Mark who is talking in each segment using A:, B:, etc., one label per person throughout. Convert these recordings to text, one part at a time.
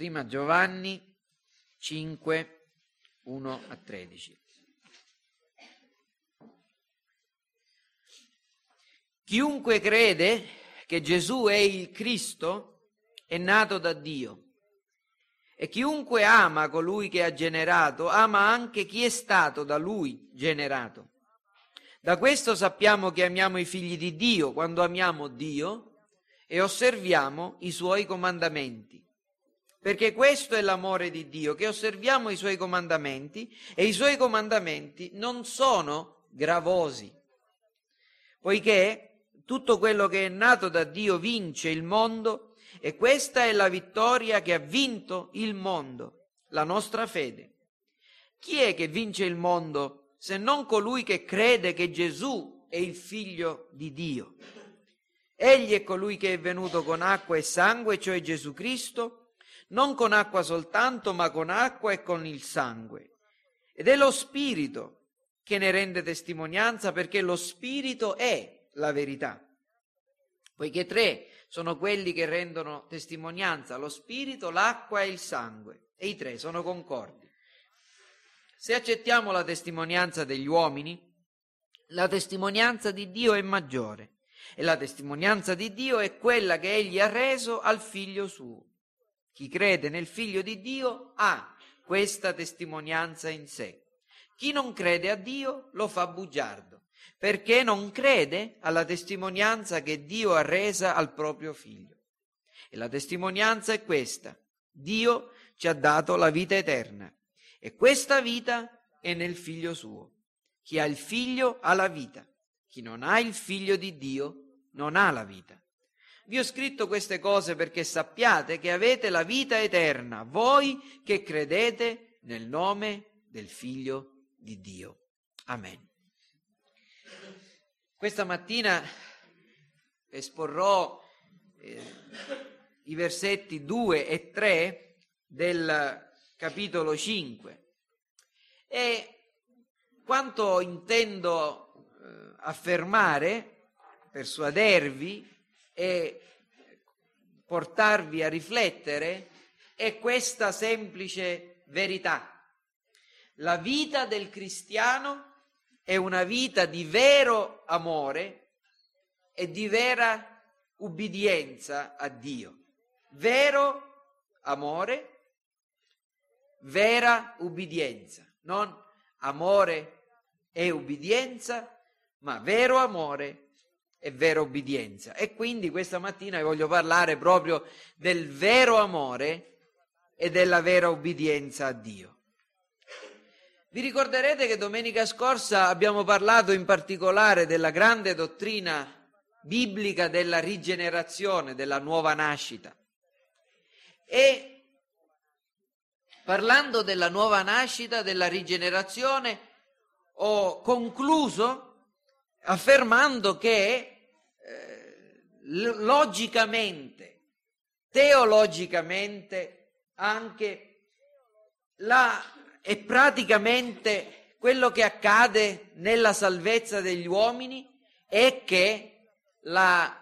A: Prima Giovanni 5, 1 a 13. Chiunque crede che Gesù è il Cristo è nato da Dio. E chiunque ama colui che ha generato, ama anche chi è stato da lui generato. Da questo sappiamo che amiamo i figli di Dio quando amiamo Dio e osserviamo i suoi comandamenti. Perché questo è l'amore di Dio, che osserviamo i suoi comandamenti e i suoi comandamenti non sono gravosi, poiché tutto quello che è nato da Dio vince il mondo e questa è la vittoria che ha vinto il mondo, la nostra fede. Chi è che vince il mondo se non colui che crede che Gesù è il figlio di Dio. Egli è colui che è venuto con acqua e sangue, cioè Gesù Cristo, non con acqua soltanto, ma con acqua e con il sangue. Ed è lo Spirito che ne rende testimonianza perché lo Spirito è la verità. Poiché tre sono quelli che rendono testimonianza, lo Spirito, l'acqua e il sangue, e i tre sono concordi. Se accettiamo la testimonianza degli uomini, la testimonianza di Dio è maggiore e la testimonianza di Dio è quella che egli ha reso al figlio suo. Chi crede nel figlio di Dio ha questa testimonianza in sé. Chi non crede a Dio lo fa bugiardo, perché non crede alla testimonianza che Dio ha resa al proprio figlio. E la testimonianza è questa. Dio ci ha dato la vita eterna e questa vita è nel figlio suo. Chi ha il figlio ha la vita. Chi non ha il figlio di Dio non ha la vita. Vi ho scritto queste cose perché sappiate che avete la vita eterna, voi che credete nel nome del figlio di Dio. Amen. Questa mattina esporrò eh, i versetti 2 e 3 del capitolo 5. E quanto intendo eh, affermare, persuadervi e portarvi a riflettere è questa semplice verità. La vita del cristiano è una vita di vero amore e di vera ubbidienza a Dio. Vero amore vera ubbidienza, non amore e ubbidienza, ma vero amore e vera ubbidienza. E quindi questa mattina vi voglio parlare proprio del vero amore e della vera ubbidienza a Dio. Vi ricorderete che domenica scorsa abbiamo parlato in particolare della grande dottrina biblica della rigenerazione, della nuova nascita. E parlando della nuova nascita, della rigenerazione, ho concluso affermando che eh, logicamente, teologicamente, anche la, è praticamente quello che accade nella salvezza degli uomini è che la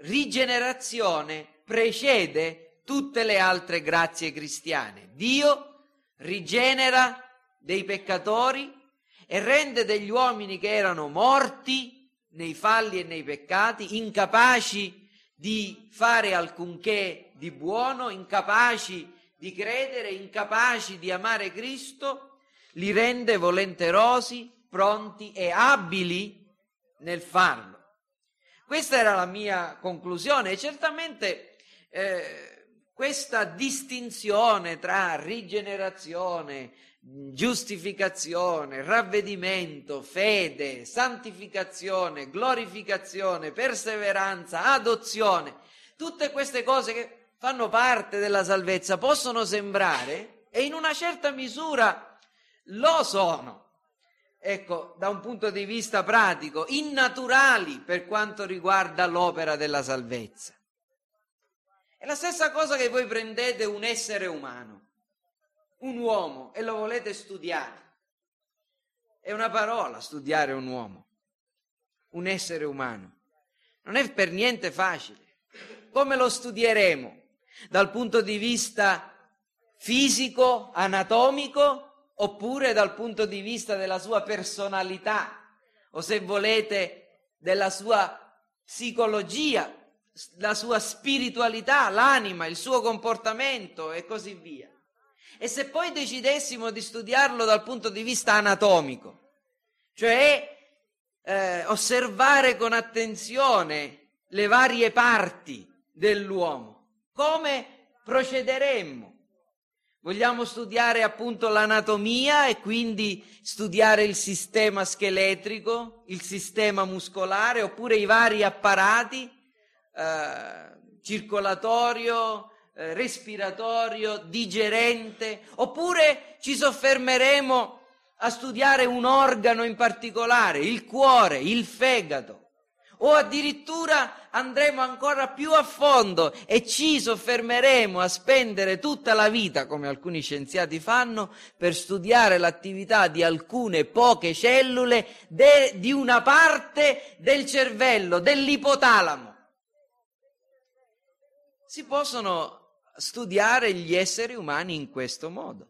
A: rigenerazione precede tutte le altre grazie cristiane. Dio rigenera dei peccatori e rende degli uomini che erano morti nei falli e nei peccati, incapaci di fare alcunché di buono, incapaci di credere, incapaci di amare Cristo, li rende volenterosi, pronti e abili nel farlo. Questa era la mia conclusione e certamente eh, questa distinzione tra rigenerazione, giustificazione, ravvedimento, fede, santificazione, glorificazione, perseveranza, adozione, tutte queste cose che fanno parte della salvezza possono sembrare e in una certa misura lo sono. Ecco, da un punto di vista pratico, innaturali per quanto riguarda l'opera della salvezza. È la stessa cosa che voi prendete un essere umano, un uomo, e lo volete studiare. È una parola studiare un uomo, un essere umano. Non è per niente facile. Come lo studieremo? Dal punto di vista fisico, anatomico, oppure dal punto di vista della sua personalità, o se volete della sua psicologia, la sua spiritualità, l'anima, il suo comportamento e così via. E se poi decidessimo di studiarlo dal punto di vista anatomico, cioè eh, osservare con attenzione le varie parti dell'uomo, come procederemmo? Vogliamo studiare appunto l'anatomia e quindi studiare il sistema scheletrico, il sistema muscolare oppure i vari apparati eh, circolatorio, eh, respiratorio, digerente, oppure ci soffermeremo a studiare un organo in particolare, il cuore, il fegato, o addirittura andremo ancora più a fondo e ci soffermeremo a spendere tutta la vita, come alcuni scienziati fanno, per studiare l'attività di alcune poche cellule de, di una parte del cervello, dell'ipotalamo. Si possono studiare gli esseri umani in questo modo.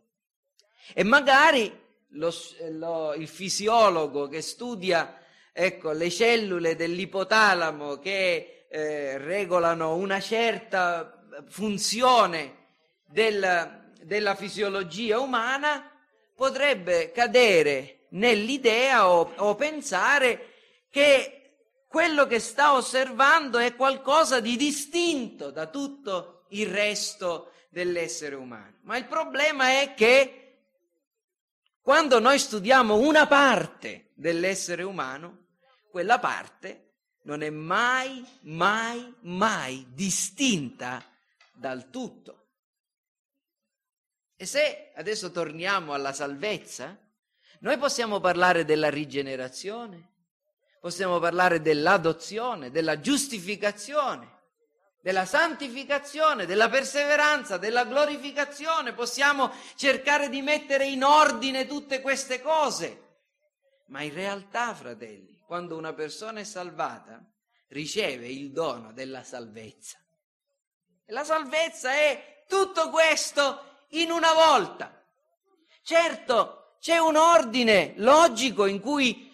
A: E magari lo, lo, il fisiologo che studia ecco, le cellule dell'ipotalamo che eh, regolano una certa funzione del, della fisiologia umana, potrebbe cadere nell'idea o, o pensare che quello che sta osservando è qualcosa di distinto da tutto il resto dell'essere umano. Ma il problema è che quando noi studiamo una parte dell'essere umano, quella parte non è mai, mai, mai distinta dal tutto. E se adesso torniamo alla salvezza, noi possiamo parlare della rigenerazione, possiamo parlare dell'adozione, della giustificazione, della santificazione, della perseveranza, della glorificazione, possiamo cercare di mettere in ordine tutte queste cose. Ma in realtà, fratelli, quando una persona è salvata, riceve il dono della salvezza. E la salvezza è tutto questo in una volta. Certo, c'è un ordine logico in cui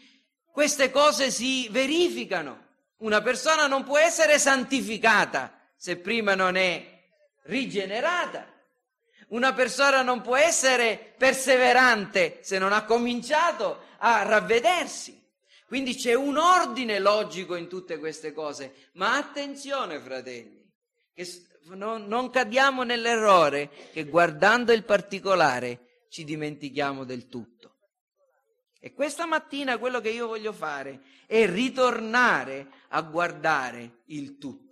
A: queste cose si verificano. Una persona non può essere santificata se prima non è rigenerata. Una persona non può essere perseverante se non ha cominciato a ravvedersi. Quindi c'è un ordine logico in tutte queste cose, ma attenzione fratelli, che non, non cadiamo nell'errore che guardando il particolare ci dimentichiamo del tutto. E questa mattina quello che io voglio fare è ritornare a guardare il tutto.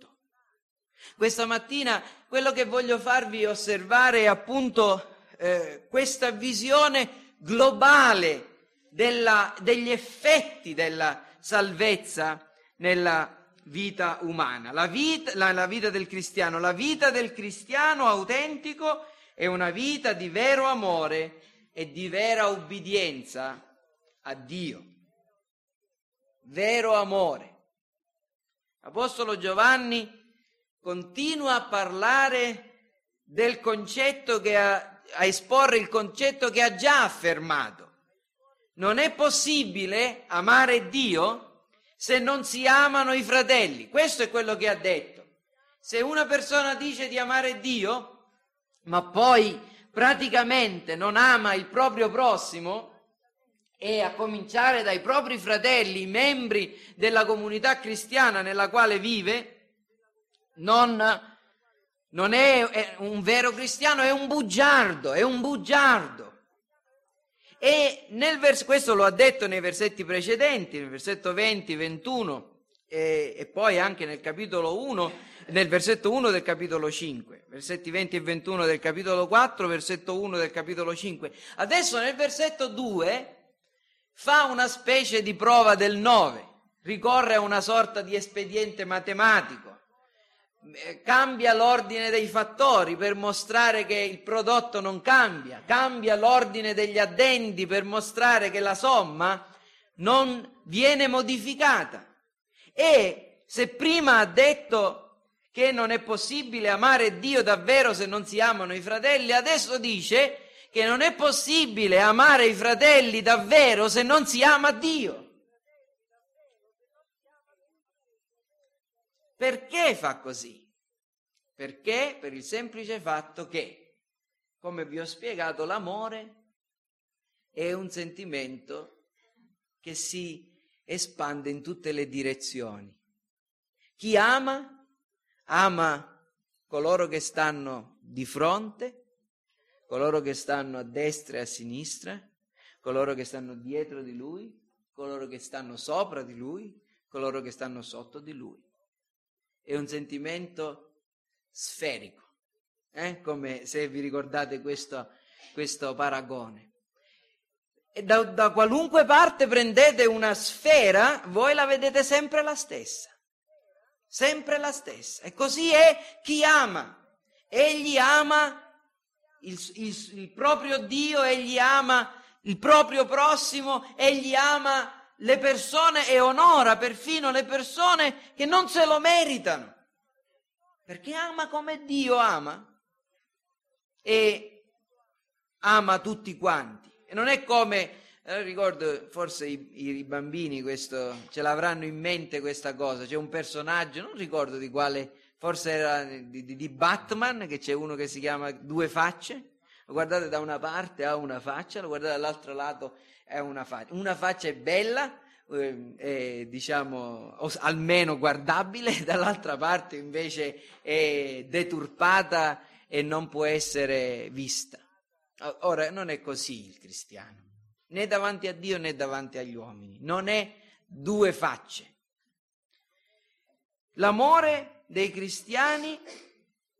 A: Questa mattina quello che voglio farvi osservare è appunto eh, questa visione globale della, degli effetti della salvezza nella vita umana, la vita, la, la vita del cristiano. La vita del cristiano autentico è una vita di vero amore e di vera ubbidienza a Dio. Vero amore. Apostolo Giovanni continua a parlare del concetto che ha, a esporre il concetto che ha già affermato non è possibile amare Dio se non si amano i fratelli. Questo è quello che ha detto. Se una persona dice di amare Dio, ma poi praticamente non ama il proprio prossimo, e a cominciare dai propri fratelli, membri della comunità cristiana nella quale vive, non, non è, è un vero cristiano, è un bugiardo, è un bugiardo. E vers- questo lo ha detto nei versetti precedenti, nel versetto 20, 21 e, e poi anche nel capitolo 1, nel versetto 1 del capitolo 5, versetti 20 e 21 del capitolo 4, versetto 1 del capitolo 5. Adesso nel versetto 2 fa una specie di prova del 9, ricorre a una sorta di espediente matematico cambia l'ordine dei fattori per mostrare che il prodotto non cambia, cambia l'ordine degli addendi per mostrare che la somma non viene modificata. E se prima ha detto che non è possibile amare Dio davvero se non si amano i fratelli, adesso dice che non è possibile amare i fratelli davvero se non si ama Dio. Perché fa così? Perché? Per il semplice fatto che, come vi ho spiegato, l'amore è un sentimento che si espande in tutte le direzioni. Chi ama ama coloro che stanno di fronte, coloro che stanno a destra e a sinistra, coloro che stanno dietro di lui, coloro che stanno sopra di lui, coloro che stanno sotto di lui. È un sentimento sferico, eh? come se vi ricordate questo, questo paragone. E da, da qualunque parte prendete una sfera, voi la vedete sempre la stessa sempre la stessa. E così è chi ama. Egli ama il, il, il, proprio Dio, egli ama il proprio prossimo, egli ama le persone e onora perfino le persone che non se lo meritano. Perché ama come Dio ama e ama tutti quanti. E non è come allora ricordo, forse i, i, bambini questo, ce l'avranno in mente questa cosa, c'è un personaggio, non ricordo di quale, forse era di, di Batman, che c'è uno che si chiama Due Facce, lo guardate da una parte ha una faccia, lo guardate dall'altro lato ha una faccia. Una faccia è bella, eh, è, diciamo, almeno guardabile, dall'altra parte invece è deturpata e non può essere vista. Ora, non è così il cristiano né davanti a Dio né davanti agli uomini. Non è due facce. L'amore dei cristiani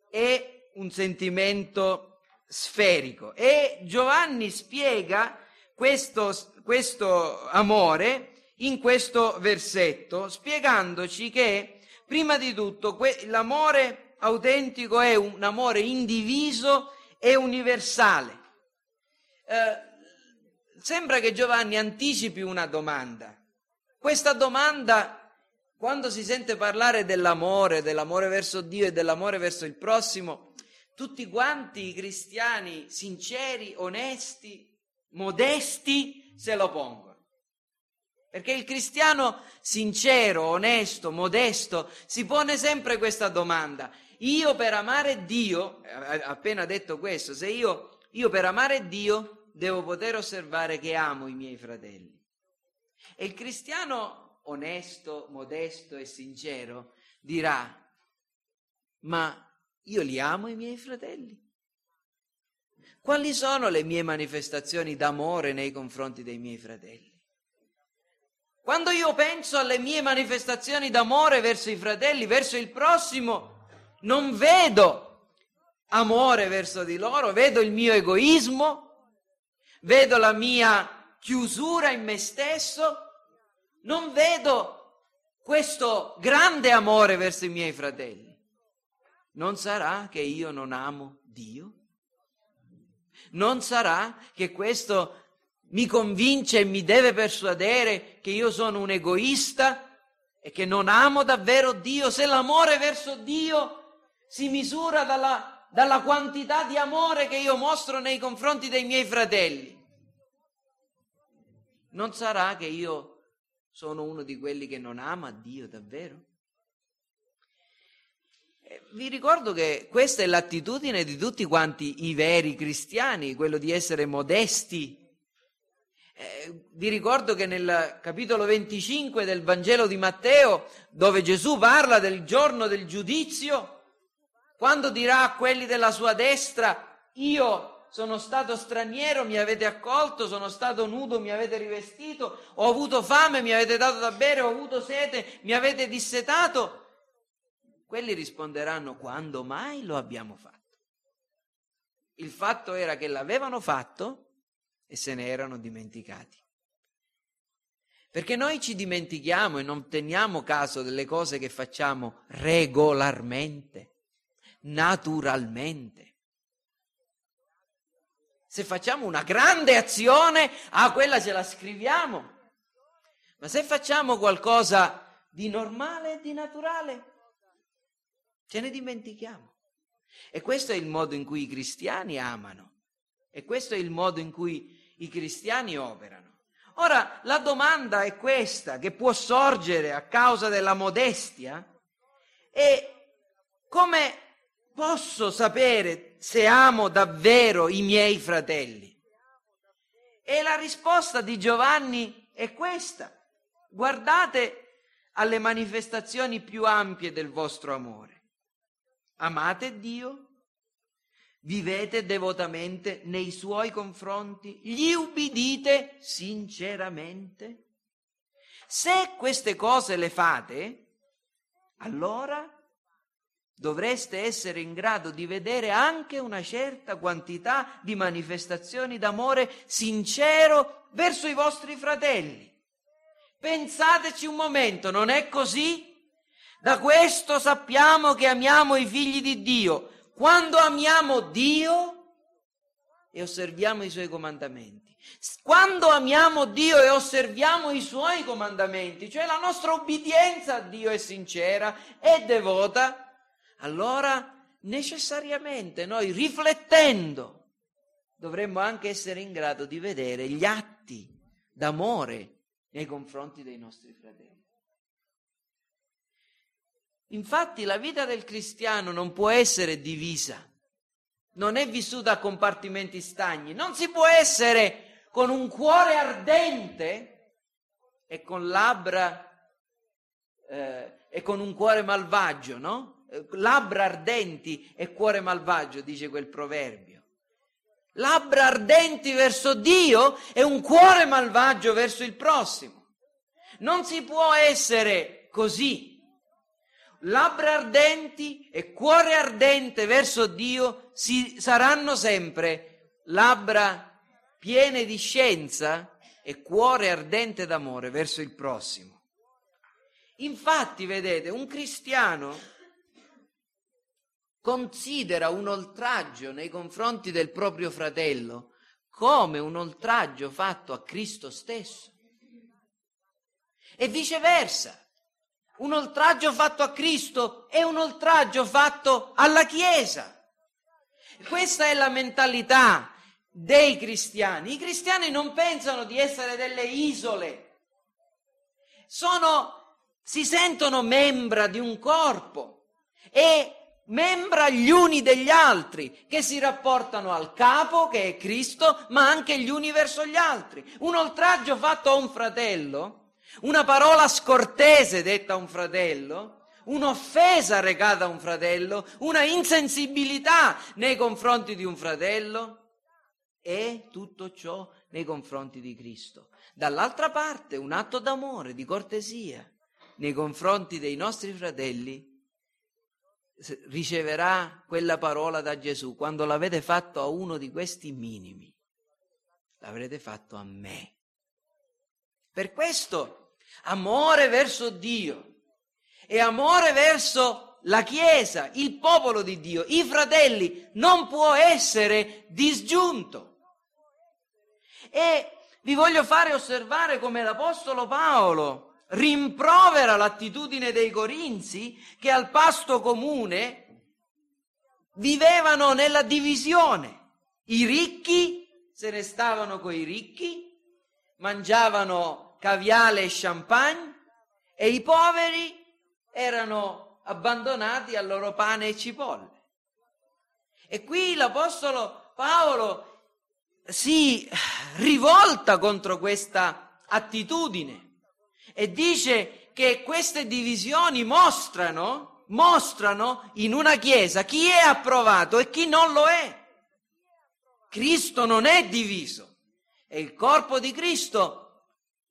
A: è un sentimento sferico e Giovanni spiega questo, questo amore in questo versetto, spiegandoci che prima di tutto que- l'amore autentico è un amore indiviso e universale. Eh, sembra che Giovanni anticipi una domanda. Questa domanda, quando si sente parlare dell'amore, dell'amore verso Dio e dell'amore verso il prossimo, tutti quanti i cristiani sinceri, onesti, modesti se lo pongono. Perché il cristiano sincero, onesto, modesto si pone sempre questa domanda. Io per amare Dio, appena detto questo, se io, io per amare Dio devo poter osservare che amo i miei fratelli. E il cristiano onesto, modesto e sincero dirà, ma io li amo i miei fratelli? Quali sono le mie manifestazioni d'amore nei confronti dei miei fratelli? Quando io penso alle mie manifestazioni d'amore verso i fratelli, verso il prossimo, non vedo amore verso di loro, vedo il mio egoismo, vedo la mia chiusura in me stesso, non vedo questo grande amore verso i miei fratelli. Non sarà che io non amo Dio? Non sarà che questo mi convince e mi deve persuadere che io sono un egoista e che non amo davvero Dio? Se l'amore verso Dio si misura dalla, dalla quantità di amore che io mostro nei confronti dei miei fratelli, non sarà che io sono uno di quelli che non ama Dio davvero? Vi ricordo che questa è l'attitudine di tutti quanti i veri cristiani, quello di essere modesti. Eh, vi ricordo che nel capitolo 25 del Vangelo di Matteo, dove Gesù parla del giorno del giudizio, quando dirà a quelli della sua destra, io sono stato straniero, mi avete accolto, sono stato nudo, mi avete rivestito, ho avuto fame, mi avete dato da bere, ho avuto sete, mi avete dissetato. Quelli risponderanno quando mai lo abbiamo fatto. Il fatto era che l'avevano fatto e se ne erano dimenticati. Perché noi ci dimentichiamo e non teniamo caso delle cose che facciamo regolarmente, naturalmente. Se facciamo una grande azione, ah, quella ce la scriviamo. Ma se facciamo qualcosa di normale e di naturale, Ce ne dimentichiamo. E questo è il modo in cui i cristiani amano. E questo è il modo in cui i cristiani operano. Ora, la domanda è questa, che può sorgere a causa della modestia, è come posso sapere se amo davvero i miei fratelli? E la risposta di Giovanni è questa. Guardate alle manifestazioni più ampie del vostro amore. Amate Dio? Vivete devotamente nei suoi confronti? Gli ubbidite sinceramente? Se queste cose le fate, allora dovreste essere in grado di vedere anche una certa quantità di manifestazioni d'amore sincero verso i vostri fratelli. Pensateci un momento, non è così? Da questo sappiamo che amiamo i figli di Dio, quando amiamo Dio e osserviamo i suoi comandamenti. Quando amiamo Dio e osserviamo i suoi comandamenti, cioè la nostra obbedienza a Dio è sincera e devota, allora necessariamente noi riflettendo dovremmo anche essere in grado di vedere gli atti d'amore nei confronti dei nostri fratelli. Infatti la vita del cristiano non può essere divisa, non è vissuta a compartimenti stagni, non si può essere con un cuore ardente e con labbra eh, e con un cuore malvagio, no? Labbra ardenti e cuore malvagio, dice quel proverbio. Labbra ardenti verso Dio e un cuore malvagio verso il prossimo. Non si può essere così labbra ardenti e cuore ardente verso Dio si, saranno sempre labbra piene di scienza e cuore ardente d'amore verso il prossimo. Infatti, vedete, un cristiano considera un oltraggio nei confronti del proprio fratello come un oltraggio fatto a Cristo stesso. E viceversa. Un oltraggio fatto a Cristo è un oltraggio fatto alla Chiesa. Questa è la mentalità dei cristiani. I cristiani non pensano di essere delle isole, sono, si sentono membra di un corpo e membra gli uni degli altri, che si rapportano al capo, che è Cristo, ma anche gli uni verso gli altri. Un oltraggio fatto a un fratello una parola scortese detta a un fratello, un'offesa recata a un fratello, una insensibilità nei confronti di un fratello e tutto ciò nei confronti di Cristo. Dall'altra parte un atto d'amore, di cortesia nei confronti dei nostri fratelli riceverà quella parola da Gesù. Quando l'avete fatto a uno di questi minimi, l'avrete fatto a me. Per questo amore verso Dio e amore verso la Chiesa, il popolo di Dio, i fratelli, non può essere disgiunto. E vi voglio fare osservare come l'Apostolo Paolo rimprovera l'attitudine dei Corinzi che al pasto comune vivevano nella divisione. I ricchi se ne stavano coi ricchi, mangiavano caviale e champagne e i poveri erano abbandonati al loro pane e cipolle. E qui l'Apostolo Paolo si rivolta contro questa attitudine e dice che queste divisioni mostrano, mostrano in una chiesa chi è approvato e chi non lo è. Cristo non è diviso e il corpo di Cristo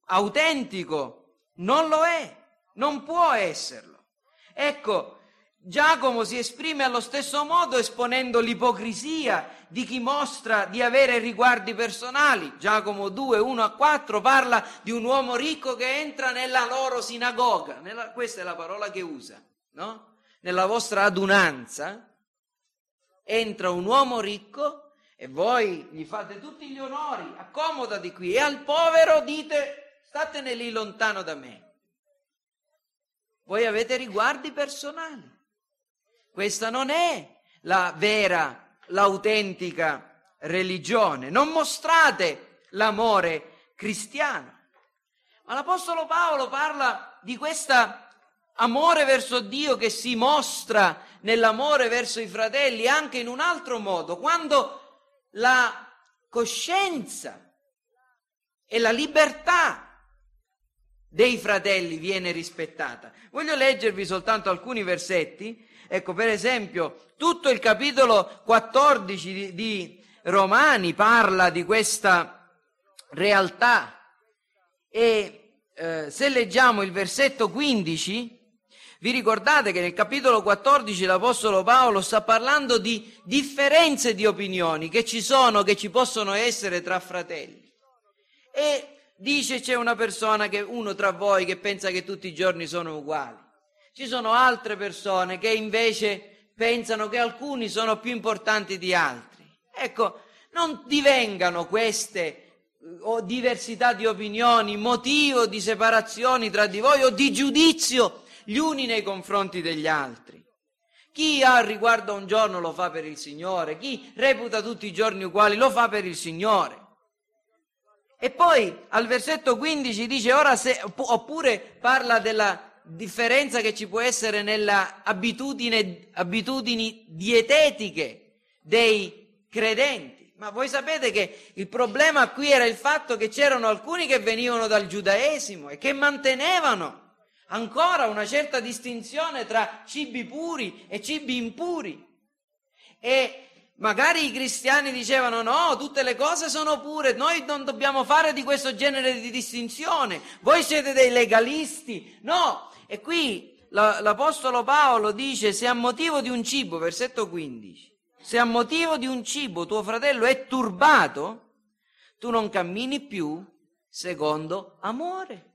A: autentico, non lo è, non può esserlo. Ecco, Giacomo si esprime allo stesso modo esponendo l'ipocrisia di chi mostra di avere riguardi personali. Giacomo 2, 1 a 4 parla di un uomo ricco che entra nella loro sinagoga, nella, questa è la parola che usa, no? Nella vostra adunanza entra un uomo ricco e voi gli fate tutti gli onori, accomodati qui e al povero dite statene lì lontano da me. Voi avete riguardi personali. Questa non è la vera, l'autentica religione. Non mostrate l'amore cristiano. Ma l'Apostolo Paolo parla di questo amore verso Dio che si mostra nell'amore verso i fratelli anche in un altro modo, quando la coscienza e la libertà dei fratelli viene rispettata. Voglio leggervi soltanto alcuni versetti. Ecco, per esempio, tutto il capitolo 14 di, di Romani parla di questa realtà e eh, se leggiamo il versetto 15 vi ricordate che nel capitolo 14 l'Apostolo Paolo sta parlando di differenze di opinioni che ci sono, che ci possono essere tra fratelli. E dice c'è una persona, che, uno tra voi, che pensa che tutti i giorni sono uguali. Ci sono altre persone che invece pensano che alcuni sono più importanti di altri. Ecco, non divengano queste eh, o diversità di opinioni motivo di separazioni tra di voi o di giudizio gli uni nei confronti degli altri. Chi ha riguardo un giorno lo fa per il Signore, chi reputa tutti i giorni uguali lo fa per il Signore. E poi al versetto 15 dice ora se, oppure parla della differenza che ci può essere nelle abitudini, dietetiche dei credenti. Ma voi sapete che il problema qui era il fatto che c'erano alcuni che venivano dal giudaesimo e che mantenevano ancora una certa distinzione tra cibi puri e cibi impuri. E magari i cristiani dicevano no, tutte le cose sono pure, noi non dobbiamo fare di questo genere di distinzione, voi siete dei legalisti. No, e qui l'Apostolo Paolo dice se a motivo di un cibo, versetto 15, se a motivo di un cibo tuo fratello è turbato, tu non cammini più secondo amore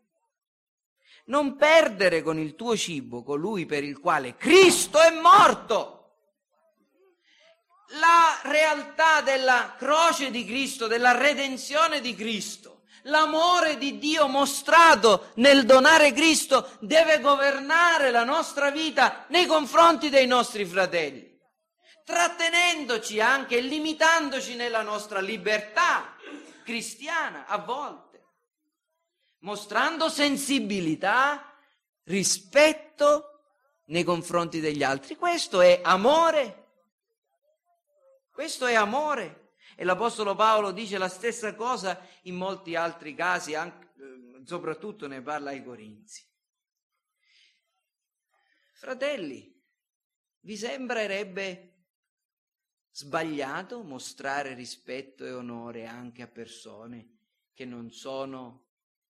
A: non perdere con il tuo cibo colui per il quale Cristo è morto. La realtà della croce di Cristo, della redenzione di Cristo, l'amore di Dio mostrato nel donare Cristo deve governare la nostra vita nei confronti dei nostri fratelli, trattenendoci anche e limitandoci nella nostra libertà cristiana a volte mostrando sensibilità, rispetto nei confronti degli altri. Questo è amore. Questo è amore. E l'Apostolo Paolo dice la stessa cosa in molti altri casi, anche, eh, soprattutto ne parla ai Corinzi. Fratelli, vi sembrerebbe sbagliato mostrare rispetto e onore anche a persone che non sono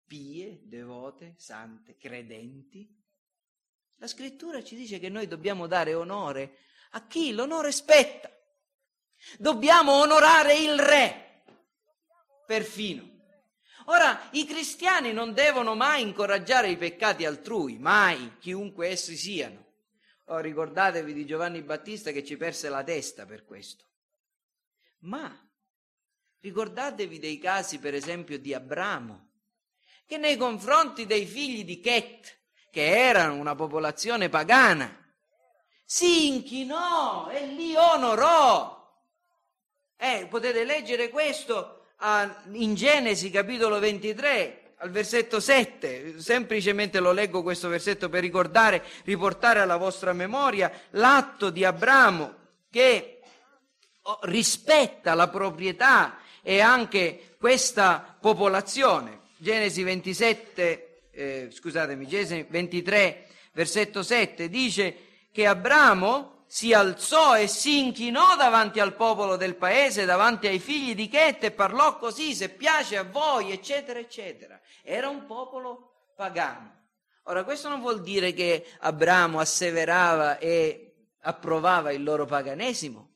A: pie, devote, sante, credenti. La scrittura ci dice che noi dobbiamo dare onore a chi l'onore spetta. Dobbiamo onorare il re, perfino. Ora, i cristiani non devono mai incoraggiare i peccati altrui, mai, chiunque essi siano. Oh, ricordatevi di Giovanni Battista che ci perse la testa per questo. Ma ricordatevi dei casi, per esempio, di Abramo, che nei confronti dei figli di Chet, che erano una popolazione pagana, si inchinò e li onorò. Eh, potete leggere questo a, in Genesi capitolo 23, al versetto 7, semplicemente lo leggo questo versetto per ricordare, riportare alla vostra memoria l'atto di Abramo che oh, rispetta la proprietà e anche questa popolazione. Genesi 27, eh, scusatemi, Genesi 23, versetto 7, dice che Abramo si alzò e si inchinò davanti al popolo del paese, davanti ai figli di Chet e parlò così, se piace a voi, eccetera, eccetera. Era un popolo pagano. Ora, questo non vuol dire che Abramo asseverava e approvava il loro paganesimo,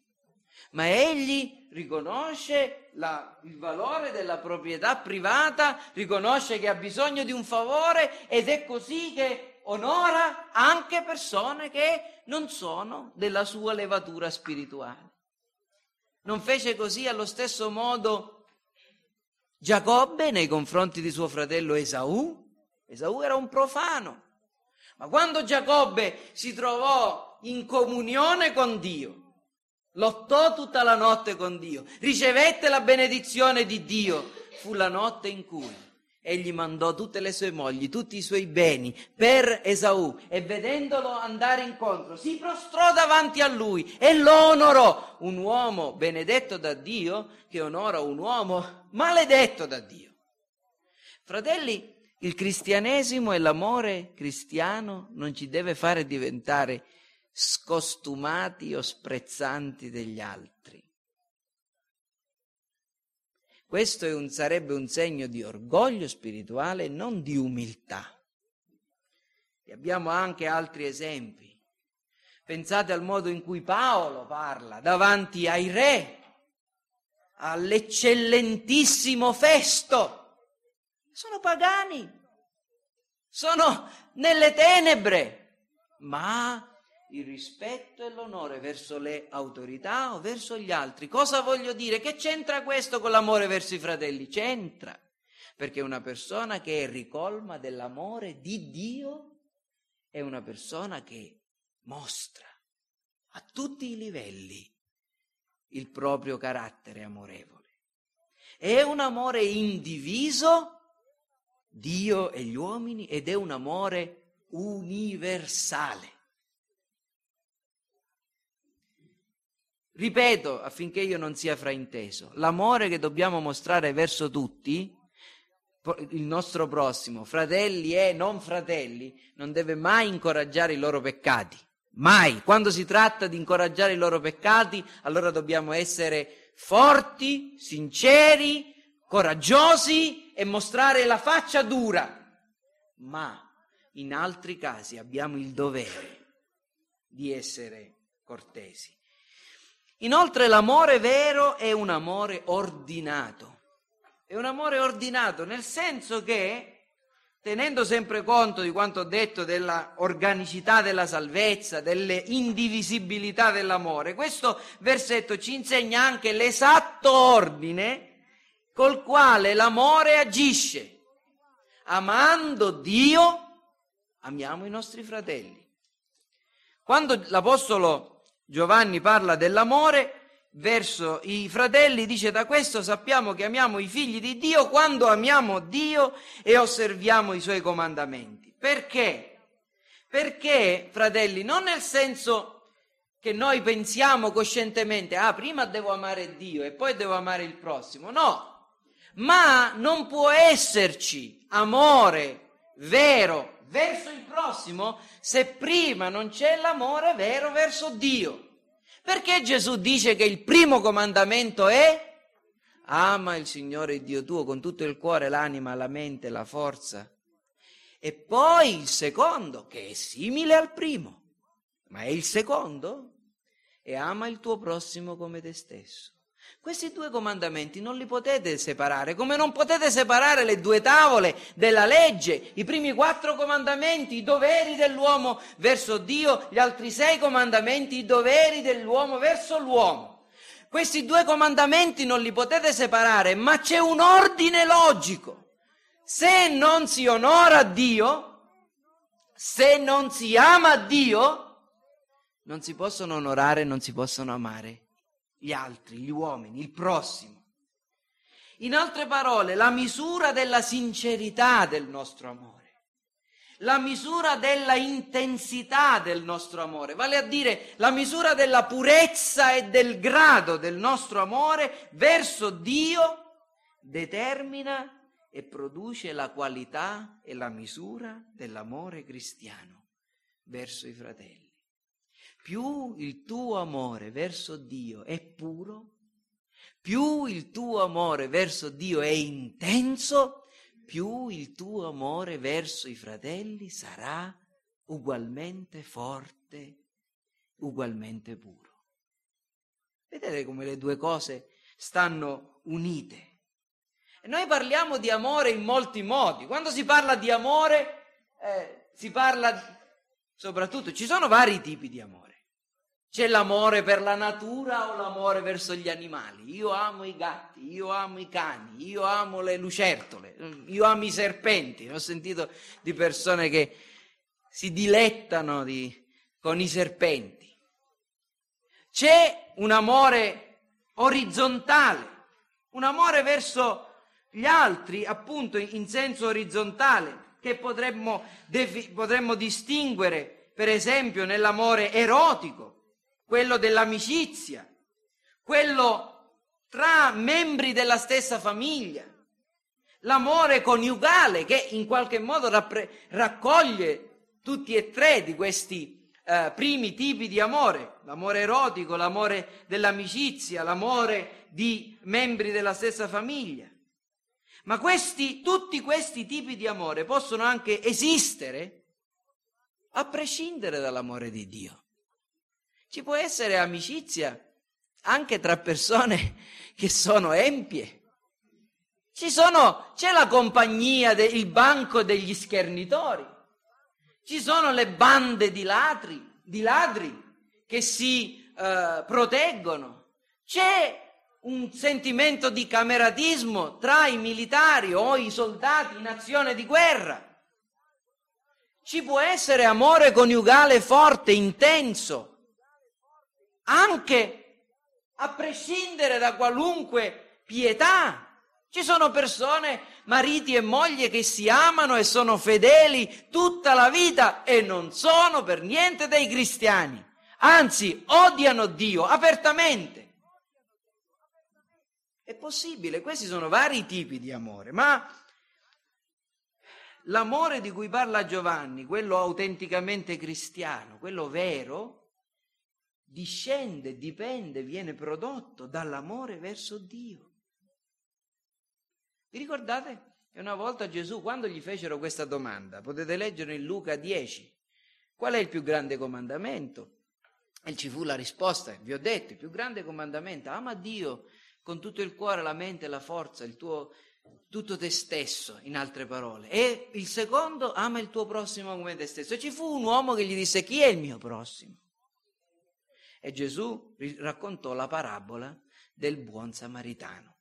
A: ma egli riconosce la, il valore della proprietà privata, riconosce che ha bisogno di un favore ed è così che onora anche persone che non sono della sua levatura spirituale. Non fece così allo stesso modo Giacobbe nei confronti di suo fratello Esaù? Esaù era un profano. Ma quando Giacobbe si trovò in comunione con Dio. Lottò tutta la notte con Dio, ricevette la benedizione di Dio. Fu la notte in cui egli mandò tutte le sue mogli, tutti i suoi beni per Esaù e vedendolo andare incontro si prostrò davanti a lui e lo onorò. Un uomo benedetto da Dio che onora un uomo maledetto da Dio. Fratelli, il cristianesimo e l'amore cristiano non ci deve fare diventare scostumati o sprezzanti degli altri. Questo un, sarebbe un segno di orgoglio spirituale, non di umiltà. E abbiamo anche altri esempi. Pensate al modo in cui Paolo parla davanti ai re, all'eccellentissimo Festo. Sono pagani, sono nelle tenebre, ma il rispetto e l'onore verso le autorità o verso gli altri. Cosa voglio dire? Che c'entra questo con l'amore verso i fratelli? C'entra, perché una persona che è ricolma dell'amore di Dio è una persona che mostra a tutti i livelli il proprio carattere amorevole. È un amore indiviso, Dio e gli uomini, ed è un amore universale. Ripeto affinché io non sia frainteso, l'amore che dobbiamo mostrare verso tutti, il nostro prossimo, fratelli e non fratelli, non deve mai incoraggiare i loro peccati. Mai. Quando si tratta di incoraggiare i loro peccati, allora dobbiamo essere forti, sinceri, coraggiosi e mostrare la faccia dura. Ma in altri casi abbiamo il dovere di essere cortesi. Inoltre l'amore vero è un amore ordinato. È un amore ordinato nel senso che, tenendo sempre conto di quanto ho detto della organicità della salvezza, delle indivisibilità dell'amore, questo versetto ci insegna anche l'esatto ordine col quale l'amore agisce. Amando Dio, amiamo i nostri fratelli. Quando l'Apostolo Giovanni parla dell'amore verso i fratelli, dice da questo sappiamo che amiamo i figli di Dio quando amiamo Dio e osserviamo i suoi comandamenti. Perché? Perché, fratelli, non nel senso che noi pensiamo coscientemente, ah, prima devo amare Dio e poi devo amare il prossimo. No, ma non può esserci amore vero verso il prossimo se prima non c'è l'amore vero verso Dio. Perché Gesù dice che il primo comandamento è ama il Signore Dio tuo con tutto il cuore, l'anima, la mente, la forza. E poi il secondo, che è simile al primo, ma è il secondo, e ama il tuo prossimo come te stesso. Questi due comandamenti non li potete separare, come non potete separare le due tavole della legge, i primi quattro comandamenti, i doveri dell'uomo verso Dio, gli altri sei comandamenti, i doveri dell'uomo verso l'uomo. Questi due comandamenti non li potete separare, ma c'è un ordine logico. Se non si onora Dio, se non si ama Dio, non si possono onorare, non si possono amare gli altri, gli uomini, il prossimo. In altre parole, la misura della sincerità del nostro amore, la misura della intensità del nostro amore, vale a dire la misura della purezza e del grado del nostro amore verso Dio, determina e produce la qualità e la misura dell'amore cristiano verso i fratelli più il tuo amore verso Dio è puro, più il tuo amore verso Dio è intenso, più il tuo amore verso i fratelli sarà ugualmente forte, ugualmente puro. Vedete come le due cose stanno unite. Noi parliamo di amore in molti modi. Quando si parla di amore, eh, si parla soprattutto, ci sono vari tipi di amore. C'è l'amore per la natura o l'amore verso gli animali? Io amo i gatti, io amo i cani, io amo le lucertole, io amo i serpenti. Ho sentito di persone che si dilettano di con i serpenti. C'è un amore orizzontale, un amore verso gli altri, appunto in senso orizzontale, che potremmo, potremmo distinguere, per esempio, nell'amore erotico, quello dell'amicizia, quello tra membri della stessa famiglia, l'amore coniugale che in qualche modo rappre- raccoglie tutti e tre di questi eh, primi tipi di amore, l'amore erotico, l'amore dell'amicizia, l'amore di membri della stessa famiglia. Ma questi, tutti questi tipi di amore possono anche esistere a prescindere dall'amore di Dio. Ci può essere amicizia anche tra persone che sono empie. Sono, c'è la compagnia, de, il banco degli schernitori. Ci sono le bande di ladri, di ladri che si eh, proteggono. C'è un sentimento di cameratismo tra i militari o i soldati in azione di guerra. Ci può essere amore coniugale forte, intenso, anche a prescindere da qualunque pietà. Ci sono persone, mariti e mogli, che si amano e sono fedeli tutta la vita e non sono per niente dei cristiani. Anzi, odiano Dio apertamente. È possibile, questi sono vari tipi di amore, ma l'amore di cui parla Giovanni, quello autenticamente cristiano, quello vero, discende, dipende, viene prodotto dall'amore verso Dio. Vi ricordate che una volta Gesù, quando gli fecero questa domanda, potete leggere in Luca 10, qual è il più grande comandamento? E ci fu la risposta, vi ho detto, il più grande comandamento, ama Dio con tutto il cuore, la mente, la forza, il tuo, tutto te stesso, in altre parole. E il secondo, ama il tuo prossimo come te stesso. E ci fu un uomo che gli disse, chi è il mio prossimo? E Gesù raccontò la parabola del buon samaritano.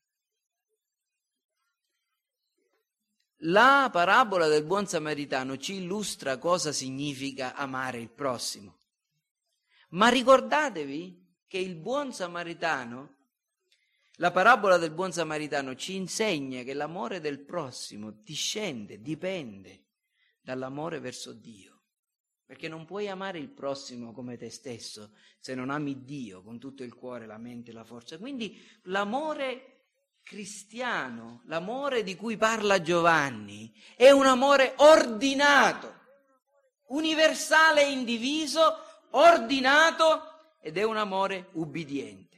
A: La parabola del buon samaritano ci illustra cosa significa amare il prossimo. Ma ricordatevi che il buon samaritano la parabola del buon samaritano ci insegna che l'amore del prossimo discende, dipende dall'amore verso Dio. Perché non puoi amare il prossimo come te stesso se non ami Dio con tutto il cuore, la mente e la forza. Quindi l'amore cristiano, l'amore di cui parla Giovanni, è un amore ordinato, universale e indiviso, ordinato ed è un amore ubbidiente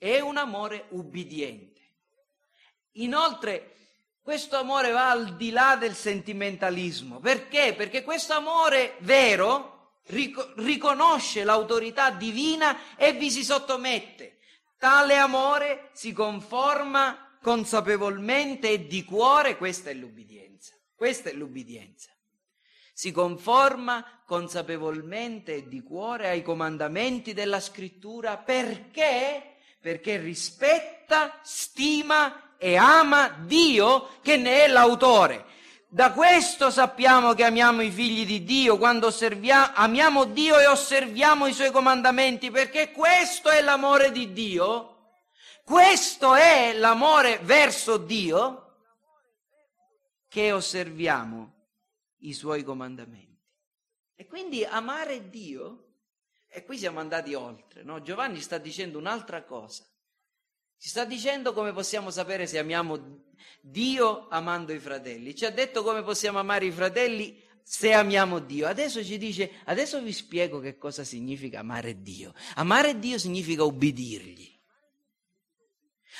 A: è un amore ubbidiente. Inoltre, questo amore va al di là del sentimentalismo. Perché? Perché questo amore vero ric- riconosce l'autorità divina e vi si sottomette. Tale amore si conforma consapevolmente e di cuore, questa è l'ubbidienza. Questa è l'ubbidienza. Si conforma consapevolmente e di cuore ai comandamenti della scrittura perché perché rispetta, stima e ama Dio che ne è l'autore. Da questo sappiamo che amiamo i figli di Dio, quando amiamo Dio e osserviamo i suoi comandamenti, perché questo è l'amore di Dio, questo è l'amore verso Dio, che osserviamo i suoi comandamenti. E quindi amare Dio e qui siamo andati oltre, no? Giovanni sta dicendo un'altra cosa. Ci sta dicendo come possiamo sapere se amiamo Dio amando i fratelli. Ci ha detto come possiamo amare i fratelli se amiamo Dio. Adesso ci dice, adesso vi spiego che cosa significa amare Dio. Amare Dio significa ubbidirgli.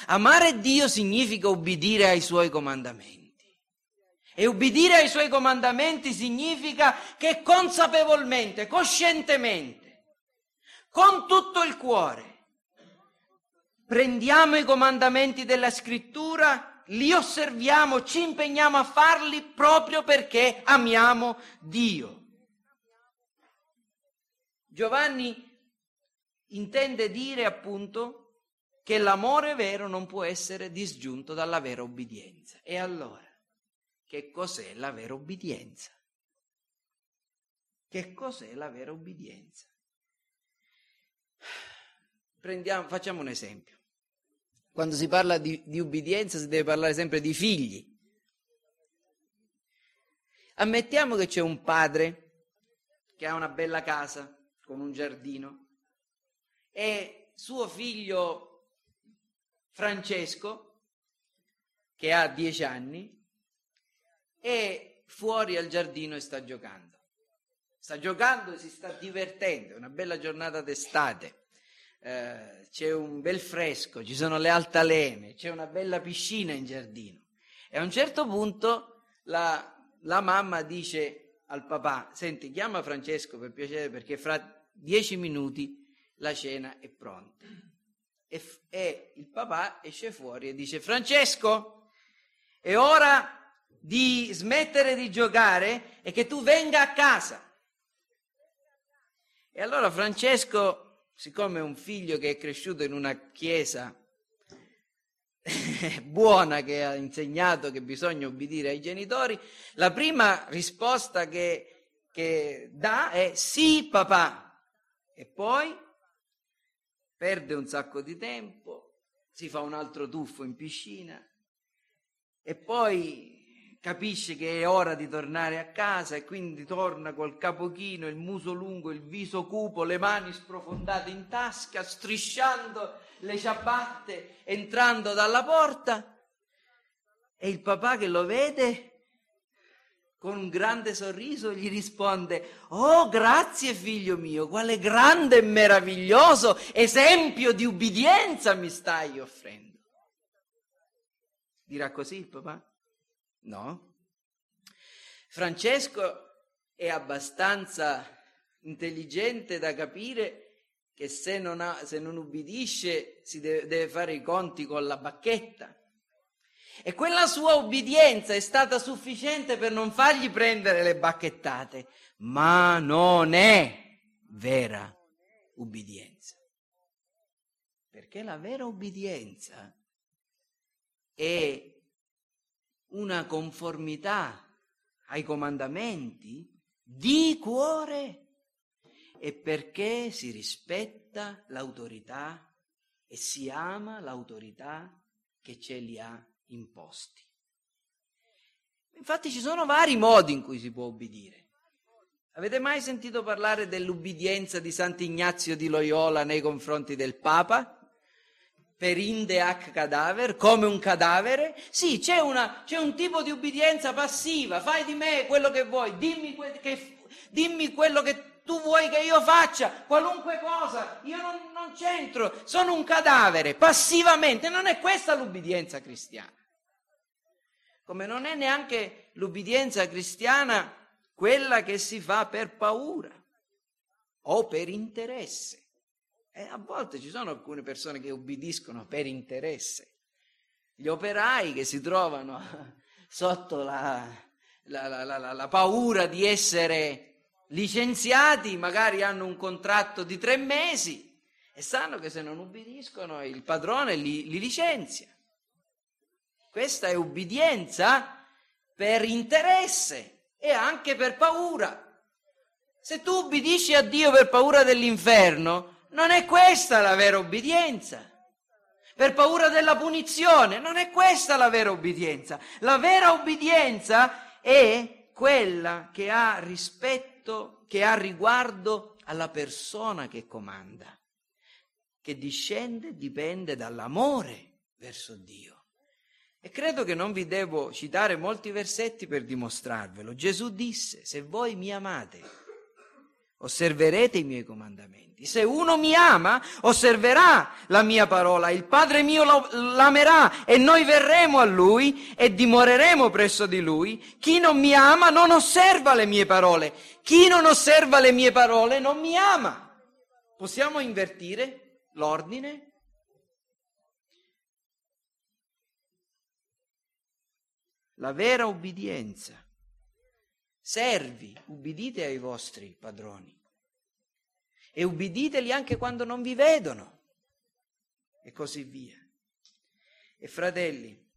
A: Amare Dio significa ubbidire ai suoi comandamenti. E ubbidire ai suoi comandamenti significa che consapevolmente, coscientemente, con tutto il cuore. Prendiamo i comandamenti della scrittura, li osserviamo, ci impegniamo a farli proprio perché amiamo Dio. Giovanni intende dire appunto che l'amore vero non può essere disgiunto dalla vera obbedienza. E allora, che cos'è la vera obbedienza? Che cos'è la vera obbedienza? Prendiamo, facciamo un esempio. Quando si parla di, di ubbidienza si deve parlare sempre di figli. Ammettiamo che c'è un padre che ha una bella casa con un giardino e suo figlio Francesco, che ha dieci anni, è fuori al giardino e sta giocando. Sta giocando e si sta divertendo, è una bella giornata d'estate. Eh, c'è un bel fresco, ci sono le altalene, c'è una bella piscina in giardino. E a un certo punto la, la mamma dice al papà: Senti, chiama Francesco per piacere perché fra dieci minuti la cena è pronta. E, e il papà esce fuori e dice: Francesco, è ora di smettere di giocare e che tu venga a casa. E allora Francesco siccome è un figlio che è cresciuto in una chiesa buona che ha insegnato che bisogna obbedire ai genitori, la prima risposta che, che dà è sì papà. E poi perde un sacco di tempo, si fa un altro tuffo in piscina. E poi capisce che è ora di tornare a casa e quindi torna col capo chino, il muso lungo, il viso cupo, le mani sprofondate in tasca, strisciando le ciabatte, entrando dalla porta. E il papà che lo vede con un grande sorriso gli risponde, oh grazie figlio mio, quale grande e meraviglioso esempio di ubbidienza mi stai offrendo. Dirà così il papà? No. Francesco è abbastanza intelligente da capire che se non, ha, se non ubbidisce si deve, deve fare i conti con la bacchetta. E quella sua ubbidienza è stata sufficiente per non fargli prendere le bacchettate, ma non è vera ubbidienza. Perché la vera ubbidienza è una conformità ai comandamenti di cuore e perché si rispetta l'autorità e si ama l'autorità che ce li ha imposti. Infatti ci sono vari modi in cui si può obbedire. Avete mai sentito parlare dell'ubbidienza di Sant'Ignazio di Loyola nei confronti del Papa? Per inde hac cadaver, come un cadavere? Sì, c'è, una, c'è, un tipo di ubbidienza passiva, fai di me quello che vuoi, dimmi, que- che, dimmi quello che tu vuoi che io faccia, qualunque cosa, io non, non c'entro, sono un cadavere, passivamente, non è questa l'ubbidienza cristiana. Come non è neanche l'ubbidienza cristiana quella che si fa per paura o per interesse. E a volte ci sono alcune persone che ubbidiscono per interesse. Gli operai che si trovano sotto la, la, la, la, paura di essere licenziati, magari hanno un contratto di tre mesi e sanno che se non ubbidiscono il padrone li, li licenzia. Questa è ubbidienza per interesse e anche per paura. Se tu ubbidisci a Dio per paura dell'inferno, non è questa la vera obbedienza. Per paura della punizione, non è questa la vera obbedienza. La vera obbedienza è quella che ha rispetto, che ha riguardo alla persona che comanda, che discende dipende dall'amore verso Dio. E credo che non vi devo citare molti versetti per dimostrarvelo. Gesù disse, se voi mi amate, osserverete i miei comandamenti. Se uno mi ama, osserverà la mia parola, il Padre mio l'amerà e noi verremo a lui e dimoreremo presso di lui. Chi non mi ama non osserva le mie parole. Chi non osserva le mie parole non mi ama. Possiamo invertire l'ordine? La vera ubbidienza. Servi, ubbidite ai vostri padroni e ubbiditeli anche quando non vi vedono e così via. E fratelli,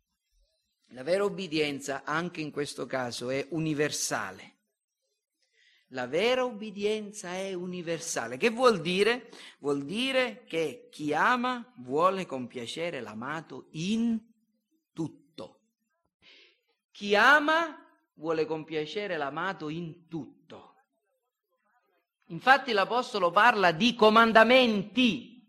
A: la vera obbedienza anche in questo caso è universale. La vera ubbidienza è universale. Che vuol dire? Vuol dire che chi ama vuole compiacere l'amato in tutto. Chi ama vuole compiacere l'amato in tutto. Infatti l'Apostolo parla di comandamenti.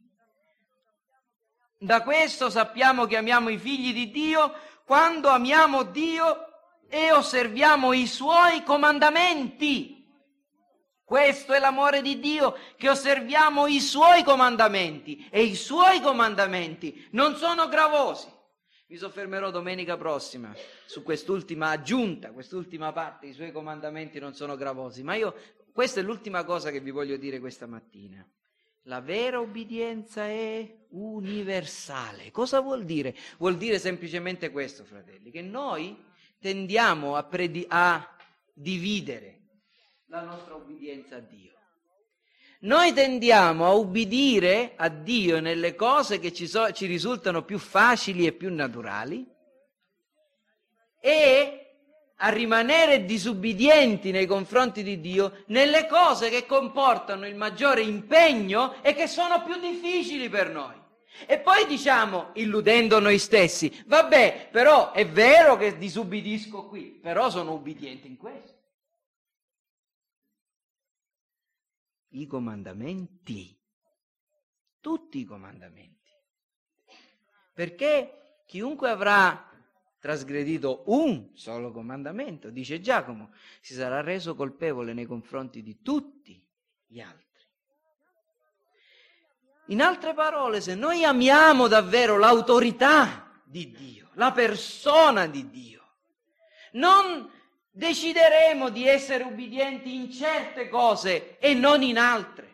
A: Da questo sappiamo che amiamo i figli di Dio quando amiamo Dio e osserviamo i suoi comandamenti. Questo è l'amore di Dio, che osserviamo i suoi comandamenti e i suoi comandamenti non sono gravosi. Mi soffermerò domenica prossima su quest'ultima aggiunta, quest'ultima parte, i suoi comandamenti non sono gravosi, ma io questa è l'ultima cosa che vi voglio dire questa mattina. La vera obbedienza è universale. Cosa vuol dire? Vuol dire semplicemente questo, fratelli, che noi tendiamo a, predi- a dividere la nostra obbedienza a Dio. Noi tendiamo a ubbidire a Dio nelle cose che ci, so, ci risultano più facili e più naturali e a rimanere disubbidienti nei confronti di Dio nelle cose che comportano il maggiore impegno e che sono più difficili per noi. E poi diciamo, illudendo noi stessi, vabbè, però è vero che disubbidisco qui, però sono ubbidiente in questo. I comandamenti, tutti i comandamenti. Perché chiunque avrà trasgredito un solo comandamento, dice Giacomo, si sarà reso colpevole nei confronti di tutti gli altri. In altre parole, se noi amiamo davvero l'autorità di Dio, la persona di Dio, non decideremo di essere ubbidienti in certe cose e non in altre.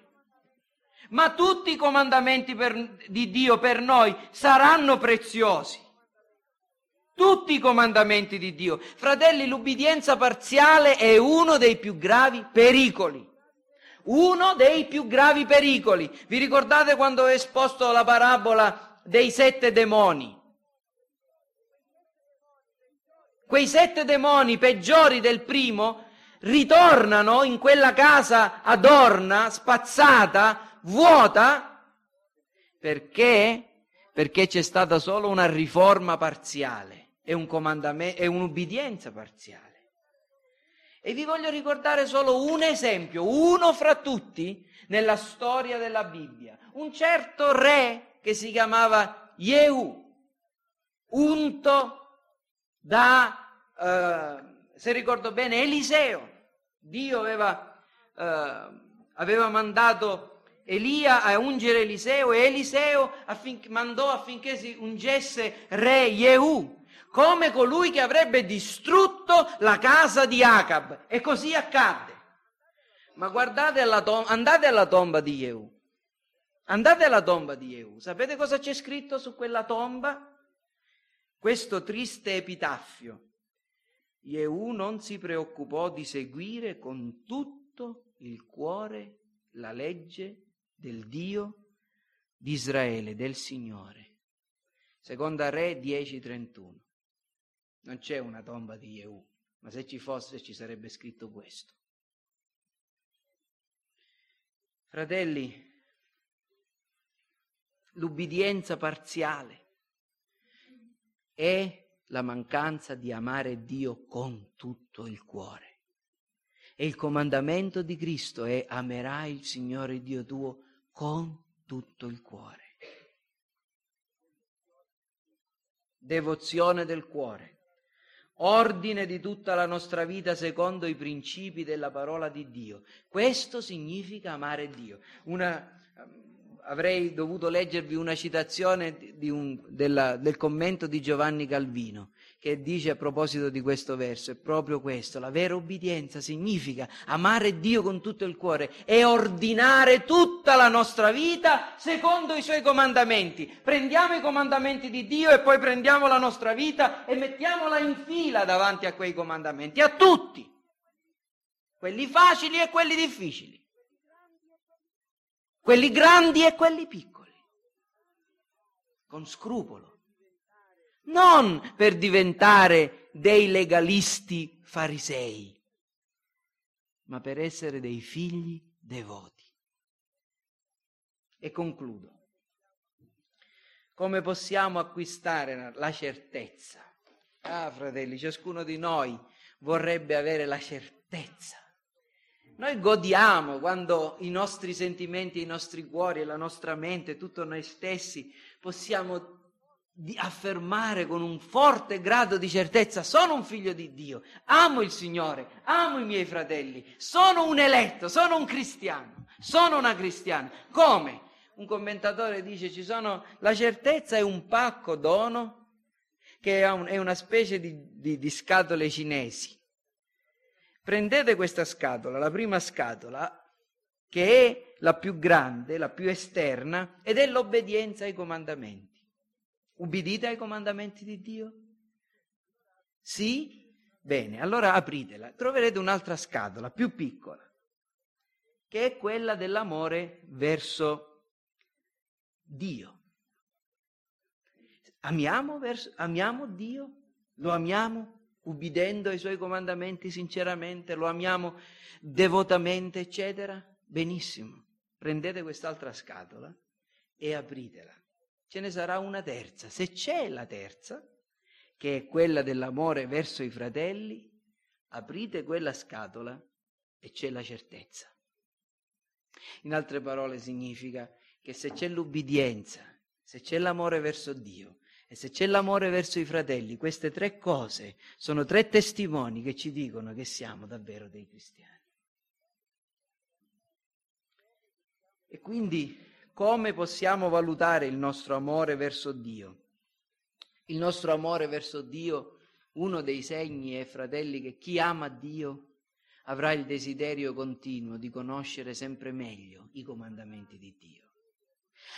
A: Ma tutti i comandamenti per, di Dio per noi saranno preziosi tutti i comandamenti di Dio. Fratelli, l'ubbidienza parziale è uno dei più gravi pericoli. Uno dei più gravi pericoli. Vi ricordate quando ho esposto la parabola dei sette demoni? Quei sette demoni peggiori del primo ritornano in quella casa adorna, spazzata, vuota, perché? Perché c'è stata solo una riforma parziale è un comandamento, è un'ubbidienza parziale. E vi voglio ricordare solo un esempio, uno fra tutti, nella storia della Bibbia. Un certo re che si chiamava Jehu, unto da, eh, se ricordo bene, Eliseo. Dio aveva, eh, aveva mandato Elia a ungere Eliseo e Eliseo affin- mandò affinché si ungesse re Jehu come colui che avrebbe distrutto la casa di Acab. E così accadde. Ma guardate alla tomba, andate alla tomba di Jehu. Andate alla tomba di Jehu. Sapete cosa c'è scritto su quella tomba? Questo triste epitaffio. Jehu non si preoccupò di seguire con tutto il cuore la legge del Dio di Israele, del Signore. Seconda Re 10:31. Non c'è una tomba di Jehu, ma se ci fosse ci sarebbe scritto questo. Fratelli, l'ubbidienza parziale è la mancanza di amare Dio con tutto il cuore. E il comandamento di Cristo è amerai il Signore Dio tuo con tutto il cuore. Devozione del cuore ordine di tutta la nostra vita secondo i principi della parola di Dio. Questo significa amare Dio. Una, avrei dovuto leggervi una citazione un, della, del commento di Giovanni Calvino che dice a proposito di questo verso, è proprio questo, la vera obbedienza significa amare Dio con tutto il cuore e ordinare tutta la nostra vita secondo i suoi comandamenti. Prendiamo i comandamenti di Dio e poi prendiamo la nostra vita e mettiamola in fila davanti a quei comandamenti, a tutti, quelli facili e quelli difficili, quelli grandi e quelli piccoli, con scrupolo non per diventare dei legalisti farisei, ma per essere dei figli devoti. E concludo. Come possiamo acquistare la certezza? Ah, fratelli, ciascuno di noi vorrebbe avere la certezza. Noi godiamo quando i nostri sentimenti, i nostri cuori, la nostra mente, tutto noi stessi possiamo affermare con un forte grado di certezza, sono un figlio di Dio, amo il Signore, amo i miei fratelli, sono un eletto, sono un cristiano, sono una cristiana. Come? Un commentatore dice, ci sono, la certezza è un pacco dono che è una specie di, di, di scatole cinesi. Prendete questa scatola, la prima scatola, che è la più grande, la più esterna, ed è l'obbedienza ai comandamenti. Ubbidite ai comandamenti di Dio? Sì? Bene, allora apritela. Troverete un'altra scatola, più piccola, che è quella dell'amore verso Dio. Amiamo, verso, amiamo Dio? Lo amiamo ubbidendo ai suoi comandamenti sinceramente? Lo amiamo devotamente, eccetera? Benissimo. Prendete quest'altra scatola e apritela. Ce ne sarà una terza. Se c'è la terza, che è quella dell'amore verso i fratelli, aprite quella scatola e c'è la certezza. In altre parole significa che se c'è l'ubbidienza, se c'è l'amore verso Dio e se c'è l'amore verso i fratelli, queste tre cose sono tre testimoni che ci dicono che siamo davvero dei cristiani. E quindi come possiamo valutare il nostro amore verso Dio? Il nostro amore verso Dio, uno dei segni è, fratelli, che chi ama Dio avrà il desiderio continuo di conoscere sempre meglio i comandamenti di Dio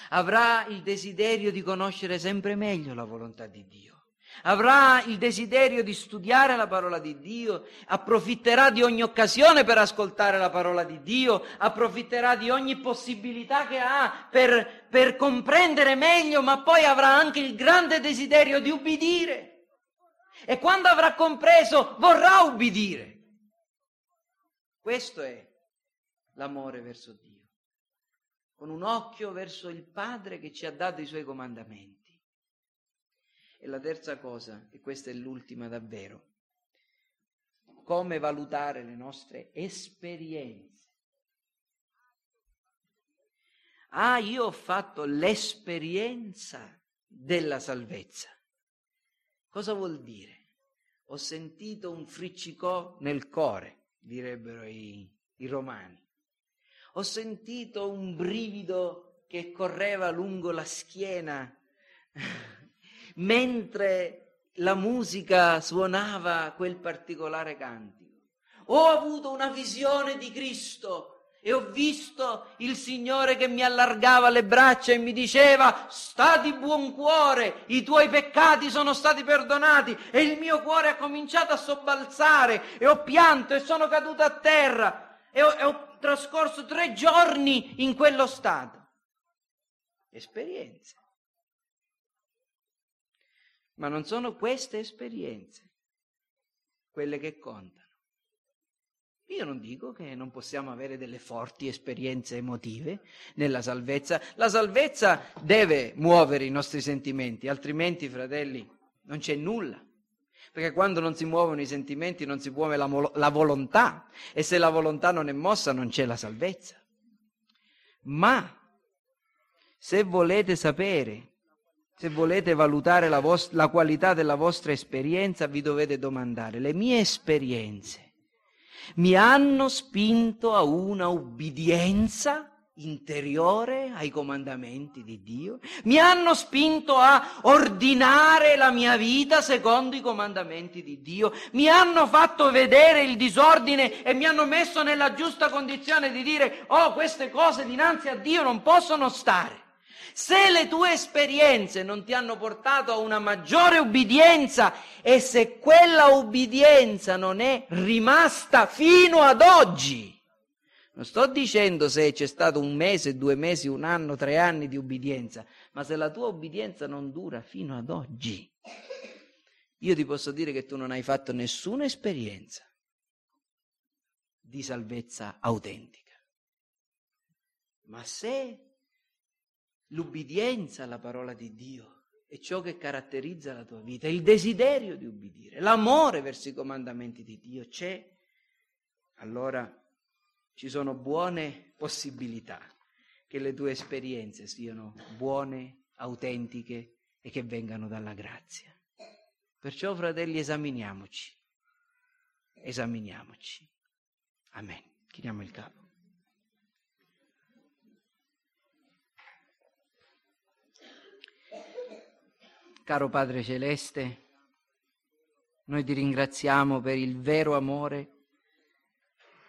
A: avrà il desiderio di conoscere sempre meglio la volontà di Dio. Avrà il desiderio di studiare la parola di Dio, approfitterà di ogni occasione per ascoltare la parola di Dio, approfitterà di ogni possibilità che ha per, per comprendere meglio, ma poi avrà anche il grande desiderio di ubbidire. E quando avrà compreso, vorrà ubbidire. Questo è l'amore verso Dio con un occhio verso il Padre che ci ha dato i suoi comandamenti. E la terza cosa, e questa è l'ultima davvero, come valutare le nostre esperienze. Ah, io ho fatto l'esperienza della salvezza. Cosa vuol dire? Ho sentito un friccicò nel cuore, direbbero i, i romani ho sentito un brivido che correva lungo la schiena mentre la musica suonava quel particolare cantico. Ho avuto una visione di Cristo e ho visto il Signore che mi allargava le braccia e mi diceva sta di buon cuore, i tuoi peccati sono stati perdonati e il mio cuore ha cominciato a sobbalzare e ho pianto e sono caduto a terra e ho, e ho trascorso tre giorni in quello stato. Esperienze. Ma non sono queste esperienze quelle che contano. Io non dico che non possiamo avere delle forti esperienze emotive nella salvezza. La salvezza deve muovere i nostri sentimenti, altrimenti, fratelli, non c'è nulla perché quando non si muovono i sentimenti non si muove la, la volontà e se la volontà non è mossa non c'è la salvezza. Ma se volete sapere, se volete valutare la, vostra, la qualità della vostra esperienza, vi dovete domandare, le mie esperienze mi hanno spinto a una ubbidienza interiore ai comandamenti di Dio, mi hanno spinto a ordinare la mia vita secondo i comandamenti di Dio, mi hanno fatto vedere il disordine e mi hanno messo nella giusta condizione di dire, oh, queste cose dinanzi a Dio non possono stare. Se le tue esperienze non ti hanno portato a una maggiore ubbidienza e se quella ubbidienza non è rimasta fino ad oggi, non sto dicendo se c'è stato un mese, due mesi, un anno, tre anni di ubbidienza, ma se la tua ubbidienza non dura fino ad oggi, io ti posso dire che tu non hai fatto nessuna esperienza. di salvezza autentica. Ma se l'ubbidienza alla parola di Dio è ciò che caratterizza la tua vita, il desiderio di ubbidire, l'amore verso i comandamenti di Dio c'è, allora ci sono buone possibilità che le tue esperienze siano buone, autentiche e che vengano dalla grazia. Perciò, fratelli, esaminiamoci, esaminiamoci. Amen. Chiniamo il capo. Caro Padre Celeste, noi ti ringraziamo per il vero amore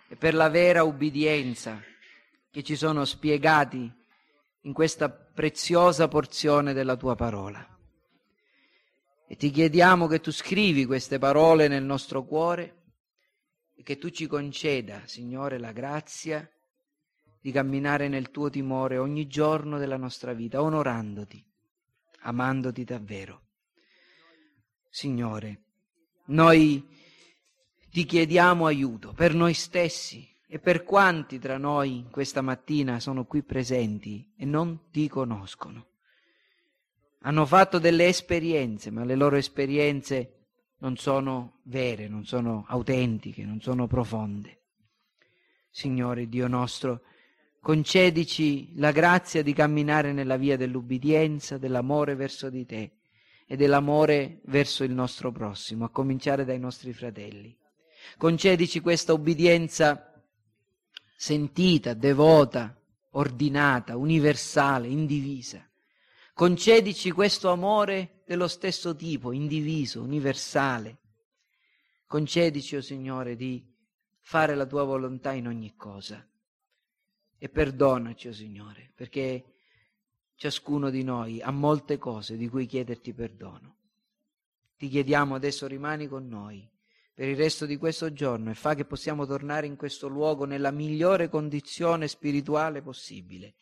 A: e per la vera ubbidienza che ci sono spiegati in questa preziosa porzione della tua parola. E ti chiediamo che tu scrivi queste parole nel nostro cuore e che tu ci conceda, Signore, la grazia di camminare nel tuo timore ogni giorno della nostra vita, onorandoti, amandoti davvero. Signore, noi ti chiediamo aiuto per noi stessi e per quanti tra noi questa mattina sono qui presenti e non ti conoscono. Hanno fatto delle esperienze, ma le loro esperienze non sono vere, non sono autentiche, non sono profonde. Signore Dio nostro, concedici la grazia di camminare nella via dell'ubbidienza, dell'amore verso di te e dell'amore verso il nostro prossimo, a cominciare dai nostri fratelli. Concedici questa ubbidienza sentita, devota, ordinata, universale, indivisa. Concedici questo amore dello stesso tipo, indiviso, universale. Concedici, o oh Signore, di fare la tua volontà in ogni cosa. E perdonaci, o oh Signore, perché ciascuno di noi ha molte cose di cui chiederti perdono. Ti chiediamo adesso rimani con noi per il resto di questo giorno e fa che possiamo tornare in questo luogo nella migliore condizione spirituale possibile,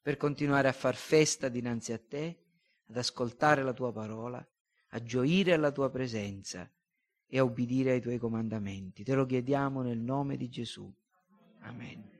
A: per continuare a far festa dinanzi a te, ad ascoltare la tua parola, a gioire alla tua presenza e a ubbidire ai tuoi comandamenti. Te lo chiediamo nel nome di Gesù. Amen.